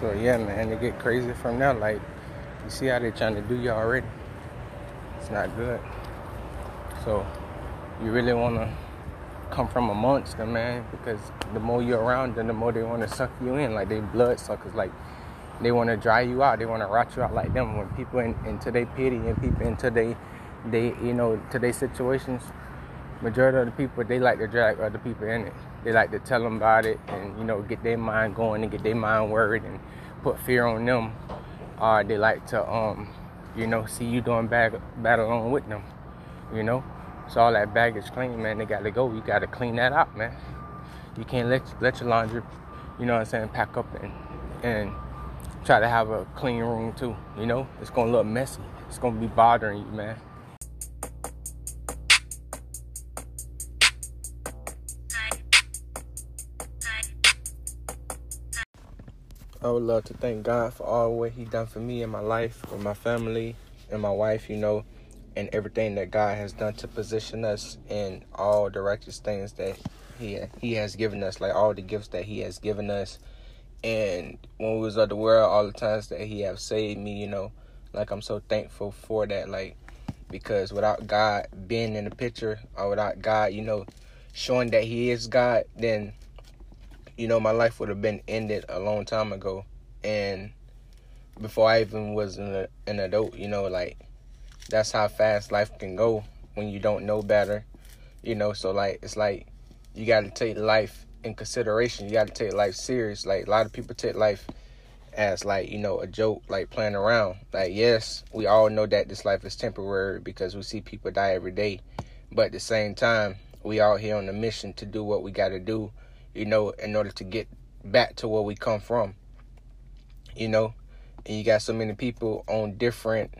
So yeah, man, it get crazy from there. Like, you see how they trying to do you already. It's not good. So you really wanna come from amongst them, man, because the more you're around them, the more they wanna suck you in. Like they blood suckers. Like they wanna dry you out. They wanna rot you out like them. When people in, into their pity and people into they they you know to their situations, majority of the people they like to drag other people in it. They like to tell them about it and you know get their mind going and get their mind worried and put fear on them. Or they like to um you know see you doing bad bad along with them. You know, so all that baggage clean, man. They got to go. You got to clean that up, man. You can't let let your laundry, you know what I'm saying, pack up and and try to have a clean room too. You know, it's gonna look messy. It's gonna be bothering you, man. I would love to thank God for all what He done for me in my life, with my family, and my wife. You know, and everything that God has done to position us in all the righteous things that He He has given us, like all the gifts that He has given us. And when we was of the world, all the times that He have saved me, you know, like I'm so thankful for that. Like because without God being in the picture, or without God, you know, showing that He is God, then you know, my life would have been ended a long time ago. And before I even was an, an adult, you know, like that's how fast life can go when you don't know better, you know. So like, it's like you got to take life in consideration. You got to take life serious. Like a lot of people take life as like you know a joke, like playing around. Like yes, we all know that this life is temporary because we see people die every day, but at the same time, we all here on a mission to do what we got to do you know, in order to get back to where we come from. You know, and you got so many people on different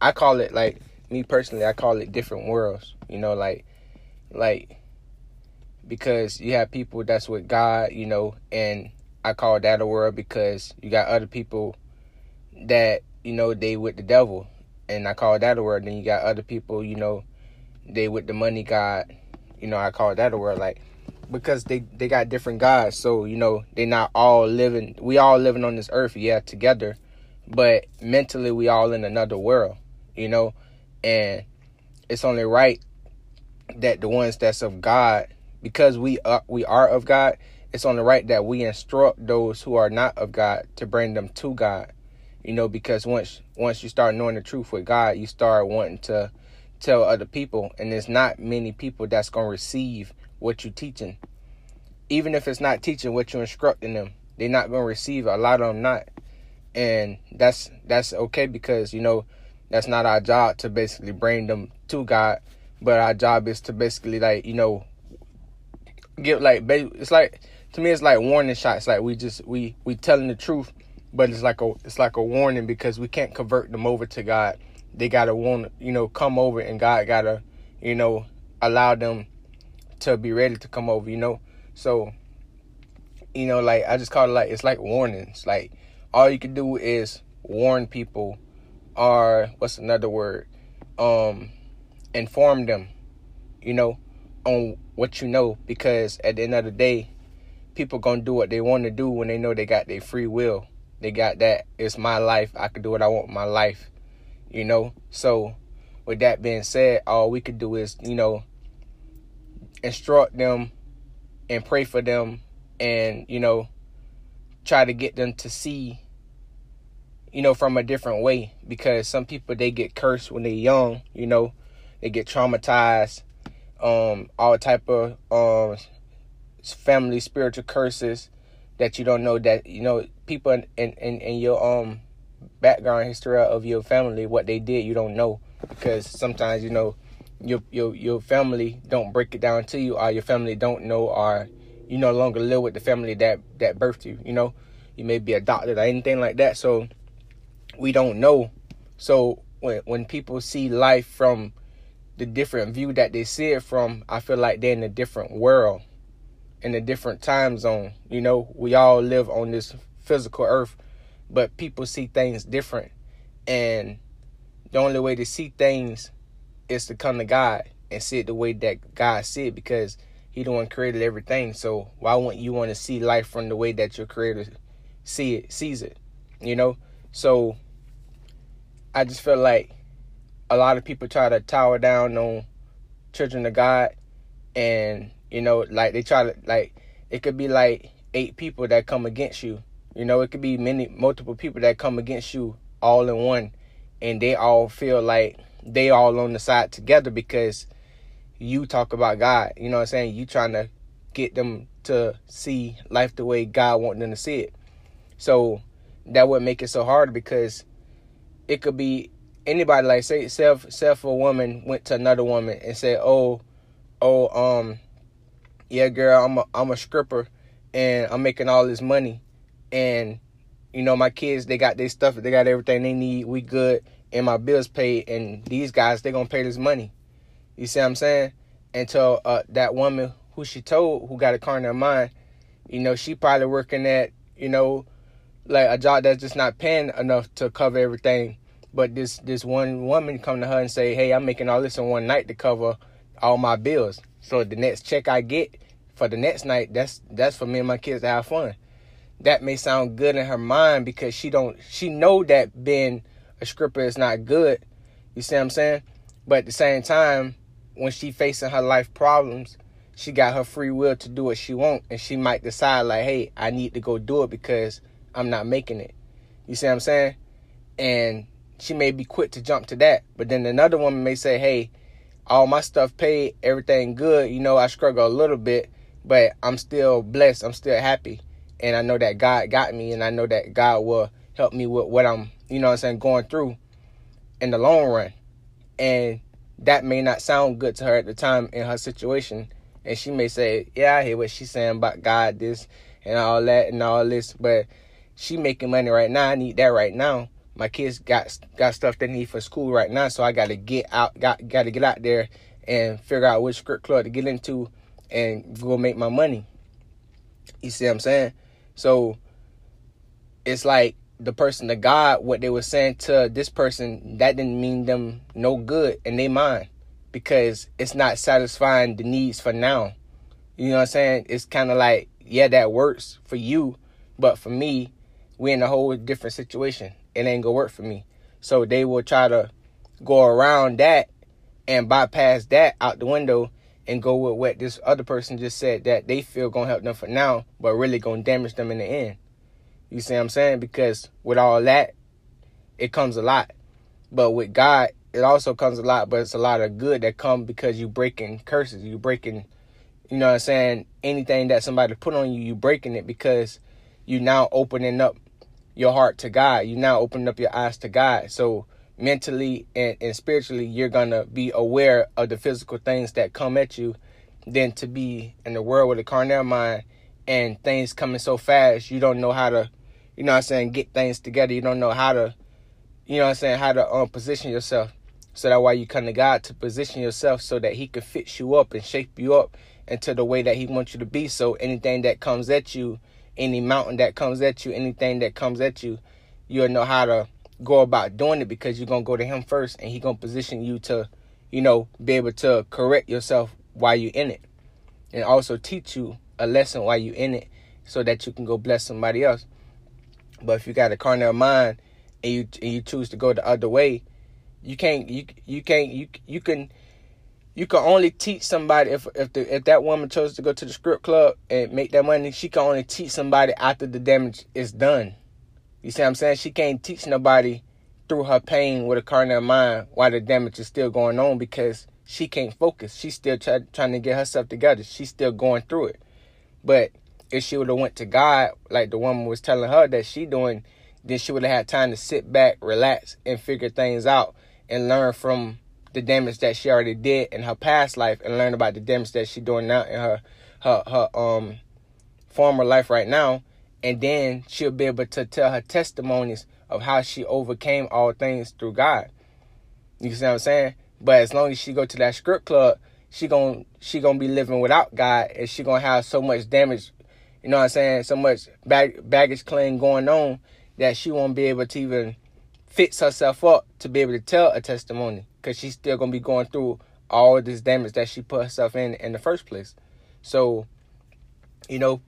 I call it like me personally, I call it different worlds. You know, like like because you have people that's with God, you know, and I call that a world because you got other people that, you know, they with the devil and I call that a world. Then you got other people, you know, they with the money God, you know, I call that a world. Like because they they got different gods. So you know they're not all living we all living on this earth yeah together. But mentally we all in another world you know? And it's only right that the ones that's of god because we are we are of god it's only right that we instruct those who are not of god to bring them to god you know? Because once once you start knowing the truth with god you start wanting to tell other people. And there's not many people that's going to receive what you're teaching. Even if it's not teaching what you're instructing them, they're not going to receive. A lot of them not. And that's that's okay because, you know, that's not our job to basically bring them to God, but our job is to basically like, you know, get like it's like to me it's like warning shots like we just we we telling the truth but it's like a it's like a warning because we can't convert them over to God. They gotta want you know come over and God gotta you know allow them to be ready to come over, you know. So, you know, like I just call it like it's like warnings. Like all you can do is warn people or what's another word? Um inform them, you know, on what you know because at the end of the day, people gonna do what they want to do when they know they got their free will. They got that it's my life. I can do what I want my life. You know? So with that being said, all we could do is, you know, instruct them and pray for them and you know try to get them to see you know from a different way. Because some people they get cursed when they're young you know they get traumatized um all type of um family spiritual curses that you don't know that you know people in in, in your um background history of your family what they did you don't know. Because sometimes you know your your your family don't break it down to you or your family don't know or you no longer live with the family that that birthed you you know? You may be adopted or anything like that so we don't know. So when when people see life from the different view that they see it from i feel like they're in a different world in a different time zone you know? We all live on this physical earth but people see things different and the only way to see things is to come to God and see it the way that God see it because He the one created everything. So why wouldn't you want to see life from the way that your Creator see it, sees it, you know. So I just feel like a lot of people try to tower down on children of God, and you know, like they try to like it could be like eight people that come against you. You know, it could be many multiple people that come against you all in one, and they all feel like they all on the side together because you talk about God. You know what I'm saying? You trying to get them to see life the way God want them to see it. So that would make it so hard because it could be anybody like say self self a woman went to another woman and said, "Oh, oh, um, yeah, girl, I'm a I'm a stripper and I'm making all this money and you know my kids they got their stuff, they got everything they need, we good, and my bills paid, and these guys they gonna pay this money." You see what I'm saying? Until uh, that woman who she told who got a car in her mind, you know, she probably working at, you know, like a job that's just not paying enough to cover everything. But this this one woman come to her and say, Hey, I'm making all this in one night to cover all my bills. So the next check I get for the next night, that's that's for me and my kids to have fun. That may sound good in her mind because she don't she know that being a stripper is not good. You see what I'm saying? But at the same time, when she facing her life problems, she got her free will to do what she want, and she might decide like, hey, I need to go do it because I'm not making it. You see what I'm saying? And she may be quick to jump to that, but then another woman may say, hey, all my stuff paid, everything good. You know, I struggle a little bit, but I'm still blessed. I'm still happy, and I know that God got me, and I know that God will help me with what I'm, you know, I'm saying, going through in the long run. And that may not sound good to her at the time in her situation. And she may say, Yeah, I hear what she's saying about God, this and all that and all this, but she making money right now. I need that right now. My kids got got stuff they need for school right now, so I gotta get out got gotta get out there and figure out which script club to get into and go make my money. You see what I'm saying? So it's like the person to God, what they were saying to this person, that didn't mean them no good in their mind because it's not satisfying the needs for now. You know what I'm saying? It's kind of like, yeah, that works for you, but for me, we're in a whole different situation. It ain't gonna work for me. So they will try to go around that and bypass that out the window and go with what this other person just said that they feel gonna help them for now, but really gonna damage them in the end. You see what I'm saying? Because with all that, it comes a lot. But with God, it also comes a lot, but it's a lot of good that come because you breaking curses. You breaking, you know what I'm saying? Anything that somebody put on you, you breaking it because you now opening up your heart to God. You now opening up your eyes to God. So mentally and, and spiritually, you're gonna be aware of the physical things that come at you than to be in the world with a carnal mind and things coming so fast you don't know how to you know what I'm saying, get things together. You don't know how to, you know what I'm saying, how to um, position yourself. So that's why you come to God to position yourself so that He can fix you up and shape you up into the way that He wants you to be. So anything that comes at you, any mountain that comes at you, anything that comes at you, you'll know how to go about doing it because you're gonna go to Him first, and He gonna position you to, you know, be able to correct yourself while you're in it, and also teach you a lesson while you're in it, so that you can go bless somebody else. But if you got a carnal mind and you and you choose to go the other way, you can't you you can't you you can you can only teach somebody if if the if that woman chose to go to the script club and make that money, she can only teach somebody after the damage is done. You see what I'm saying? She can't teach nobody through her pain with a carnal mind while the damage is still going on because she can't focus. She's still try, trying to get herself together. She's still going through it. But if she would have went to God, like the woman was telling her that she doing, then she would have had time to sit back, relax, and figure things out and learn from the damage that she already did in her past life and learn about the damage that she doing now in her her her um former life right now. And then she'll be able to tell her testimonies of how she overcame all things through God. You see what I'm saying? But as long as she go to that script club, she gon' she gonna be living without God, and she gonna have so much damage you know what I'm saying, so much bag, baggage claim going on that she won't be able to even fix herself up to be able to tell a testimony because she's still going to be going through all this damage that she put herself in in the first place. So, you know,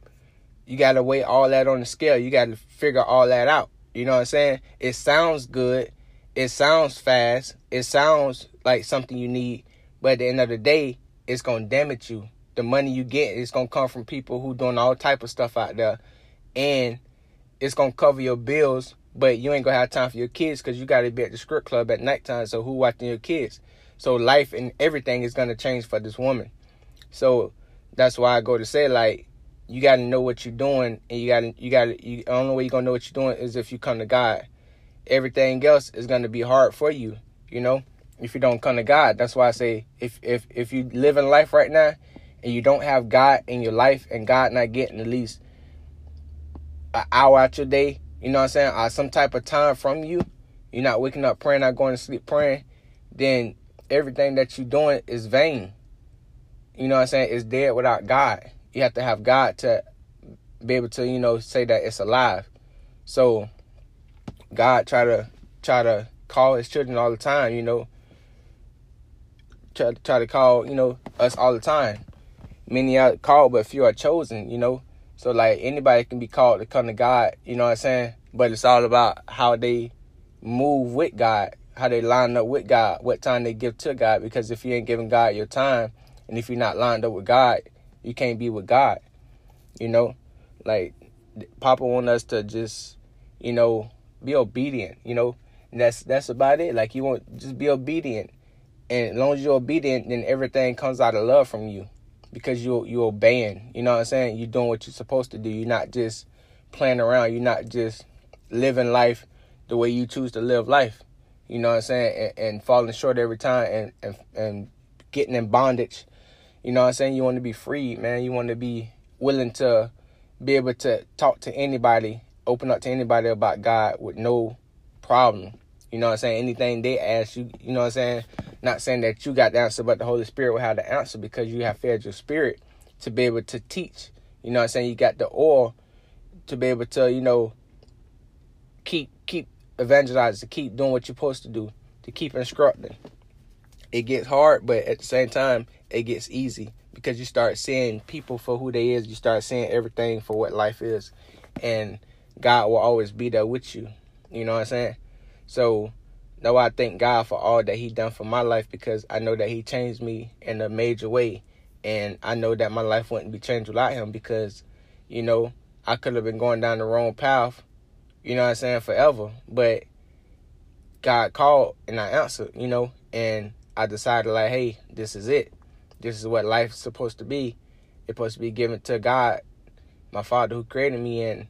you gotta weigh all that on the scale. You gotta figure all that out. You know what I'm saying? It sounds good. It sounds fast. It sounds like something you need. But at the end of the day, it's gonna damage you. The money you get is gonna come from people who doing all type of stuff out there, and it's gonna cover your bills. But you ain't gonna have time for your kids because you gotta be at the script club at nighttime. So who watching your kids? So life and everything is gonna change for this woman. So that's why I go to say like you got to know what you're doing, and you got to you got to. You, the only way you're gonna know what you're doing is if you come to God. Everything else is gonna be hard for you, you know, if you don't come to God. That's why I say if if if you live in life right now and you don't have God in your life, and God not getting at least an hour out your day, you know what I'm saying, or some type of time from you, you're not waking up praying, not going to sleep praying, then everything that you're doing is vain. You know what I'm saying? It's dead without God you have to have God to be able to, you know, say that it's alive. So God try to try to call his children all the time, you know. Try try to call, you know, us all the time. Many are called but few are chosen, you know. So like anybody can be called to come to God, you know what I'm saying? But it's all about how they move with God, how they line up with God, what time they give to God. Because if you ain't giving God your time and if you're not lined up with God, you can't be with God. You know, like Papa want us to just, you know, be obedient. You know, and that's that's about it. Like you want just be obedient, and as long as you're obedient, then everything comes out of love from you, because you you obeying. You know what I'm saying? You're doing what you're supposed to do. You're not just playing around. You're not just living life the way you choose to live life. You know what I'm saying? And, and falling short every time, and and and getting in bondage you know what I'm saying? You want to be free, man. You want to be willing to be able to talk to anybody, open up to anybody about God with no problem. You know what I'm saying? Anything they ask you, you know what I'm saying? Not saying that you got the answer, but the Holy Spirit will have the answer because you have fed your spirit to be able to teach. You know what I'm saying? You got the oil to be able to, you know, keep keep evangelizing, to keep doing what you're supposed to do, to keep instructing. It gets hard, but at the same time, it gets easy because you start seeing people for who they is. You start seeing everything for what life is, and God will always be there with you. You know what I'm saying? So now I thank God for all that He done for my life because I know that He changed me in a major way, and I know that my life wouldn't be changed without Him because, you know, I could have been going down the wrong path. You know what I'm saying? Forever, but God called and I answered. You know, and I decided like, hey, this is it this is what life's supposed to be. It's supposed to be given to God, my Father who created me, and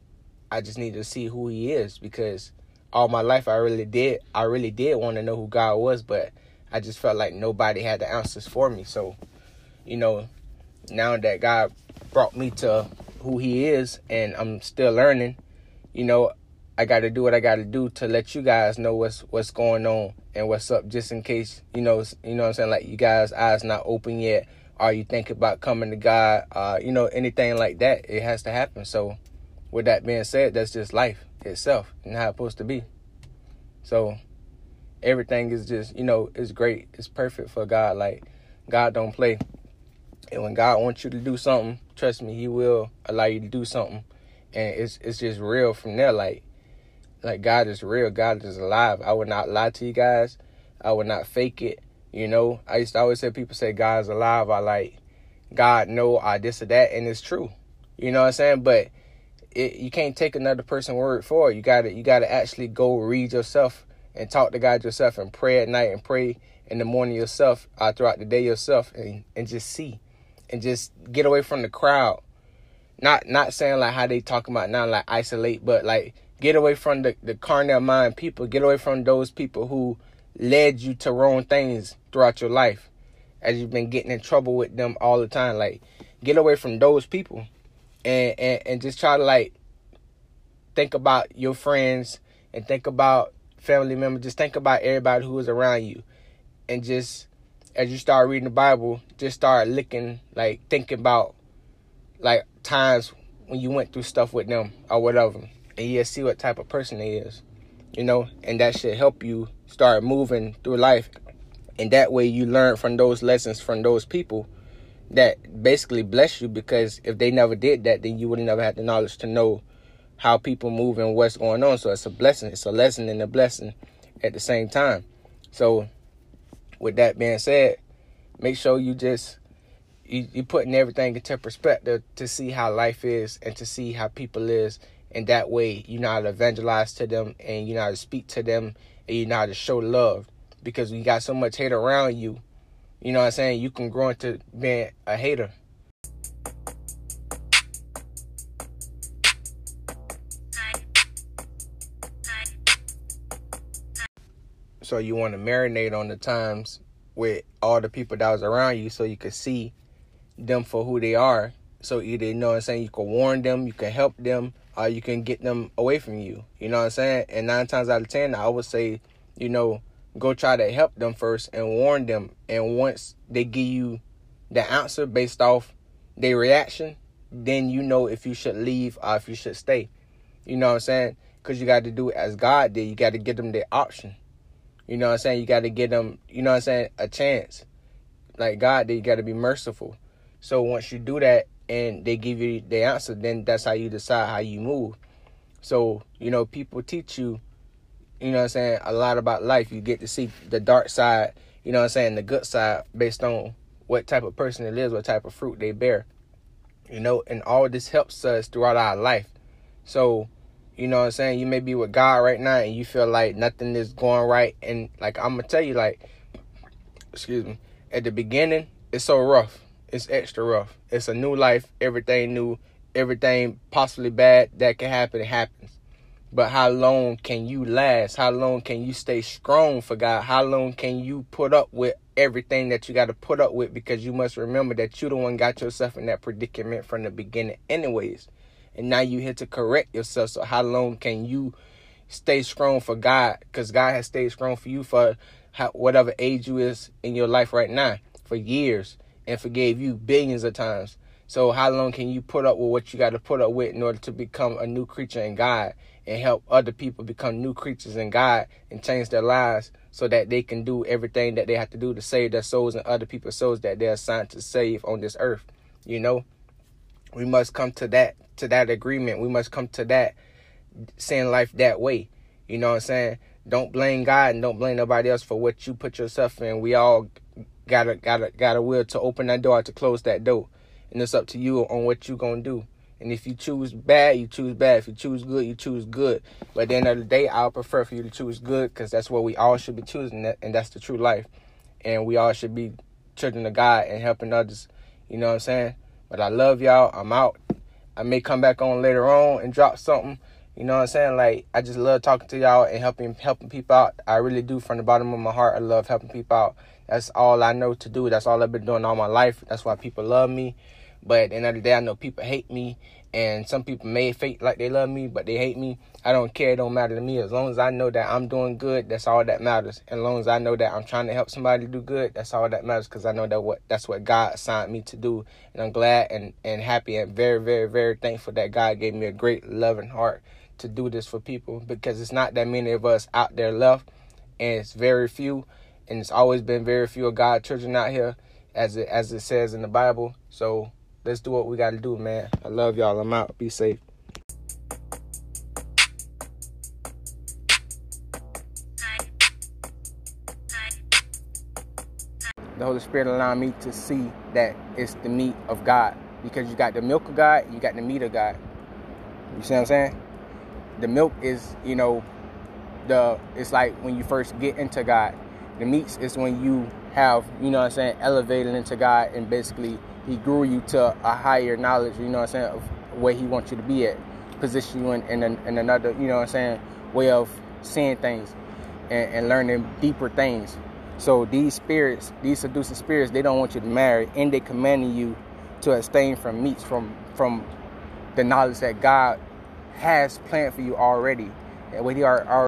I just need to see who He is because all my life I really did, I really did want to know who God was, but I just felt like nobody had the answers for me. So, you know, now that God brought me to who He is, and I'm still learning, you know, I got to do what I got to do to let you guys know what's what's going on and what's up, just in case you know, you know what I'm saying. Like you guys' eyes not open yet, or you think about coming to God, uh, you know, anything like that, it has to happen. So, with that being said, that's just life itself and how it's supposed to be. So, everything is just you know, it's great, it's perfect for God. Like God don't play, and when God wants you to do something, trust me, He will allow you to do something, and it's it's just real from there. Like like God is real. God is alive. I would not lie to you guys. I would not fake it. You know, I used to always say people say God's alive. I like God know I this or that, and it's true. You know what I'm saying? But it, you can't take another person's word for it. You gotta you gotta actually go read yourself and talk to God yourself and pray at night and pray in the morning yourself, uh, throughout the day yourself, and and just see, and just get away from the crowd. Not not saying like how they talking about now, like isolate, but like Get away from the, the carnal mind people. Get away from those people who led you to wrong things throughout your life as you've been getting in trouble with them all the time. Like, get away from those people and, and, and just try to, like, think about your friends and think about family members. Just think about everybody who is around you. And just, as you start reading the Bible, just start looking, like, thinking about, like, times when you went through stuff with them or whatever and you'll see what type of person they is, you know, and that should help you start moving through life. And that way you learn from those lessons from those people that basically bless you because if they never did that, then you would never had the knowledge to know how people move and what's going on. So it's a blessing. It's a lesson and a blessing at the same time. So with that being said, make sure you just you, you putting everything into perspective to see how life is and to see how people is and that way you know how to evangelize to them and you know how to speak to them and you know how to show love because you got so much hate around you you know what i'm saying you can grow into being a hater so you want to marinate on the times with all the people that was around you so you could see them for who they are so either you know what i'm saying you can warn them you can help them or you can get them away from you. You know what I'm saying? And nine times out of ten, I would say, you know, go try to help them first and warn them. And once they give you the answer based off their reaction, then you know if you should leave or if you should stay. You know what I'm saying? Because you got to do as God did. You got to give them the option. You know what I'm saying? You got to give them, you know what I'm saying, a chance. Like God did, you got to be merciful. So once you do that, and they give you the answer, then that's how you decide how you move. So, you know, people teach you, you know what I'm saying, a lot about life. You get to see the dark side, you know what I'm saying, the good side based on what type of person it is, what type of fruit they bear. You know, and all this helps us throughout our life. So, you know what I'm saying, you may be with God right now and you feel like nothing is going right. And like I'm gonna tell you, like, excuse me, at the beginning, it's so rough it's extra rough. It's a new life, everything new, everything possibly bad that can happen, it happens. But how long can you last? How long can you stay strong for God? How long can you put up with everything that you got to put up with? Because you must remember that you the one got yourself in that predicament from the beginning, anyways. And now you here to correct yourself. So how long can you stay strong for God? Because God has stayed strong for you for how, whatever age you is in your life right now for years and forgave you billions of times. So how long can you put up with what you got to put up with in order to become a new creature in God and help other people become new creatures in God and change their lives so that they can do everything that they have to do to save their souls and other people's souls that they're assigned to save on this earth. You know, we must come to that to that agreement. We must come to that seeing life that way. You know what I'm saying? Don't blame God and don't blame nobody else for what you put yourself in. We all got a got a got a will to open that door to close that door, and it's up to you on what you're gonna do. And if you choose bad, you choose bad. If you choose good, you choose good. But at the end of the day, I'll prefer for you to choose good because that's what we all should be choosing, and that's the true life. And we all should be children of God and helping others. You know what I'm saying? But I love y'all. I'm out. I may come back on later on and drop something. You know what I'm saying? Like I just love talking to y'all and helping helping people out. I really do from the bottom of my heart. I love helping people out. That's all I know to do. That's all I've been doing all my life. That's why people love me. But at the end of the day, I know people hate me. And some people may fake like they love me, but they hate me. I don't care. It don't matter to me. As long as I know that I'm doing good, that's all that matters. And as long as I know that I'm trying to help somebody do good, that's all that matters. Because I know that what that's what God assigned me to do. And I'm glad and, and happy and very, very, very thankful that God gave me a great loving heart to do this for people. Because it's not that many of us out there left. And it's very few and it's always been very few of God children out here, as it as it says in the Bible. So let's do what we got to do, man. I love y'all. I'm out. Be safe. The Holy Spirit allowed me to see that it's the meat of God because you got the milk of God, you got the meat of God. You see what I'm saying? The milk is, you know, the it's like when you first get into God the meats is when you have, you know what I'm saying, elevated into God and basically he grew you to a higher knowledge, you know what I'm saying, of where he wants you to be at. Position you in, in, in another, you know what I'm saying, way of seeing things and, and learning deeper things. So these spirits, these seducing spirits, they don't want you to marry and they commanding you to abstain from meats, from from the knowledge that God has planned for you already. And what he are,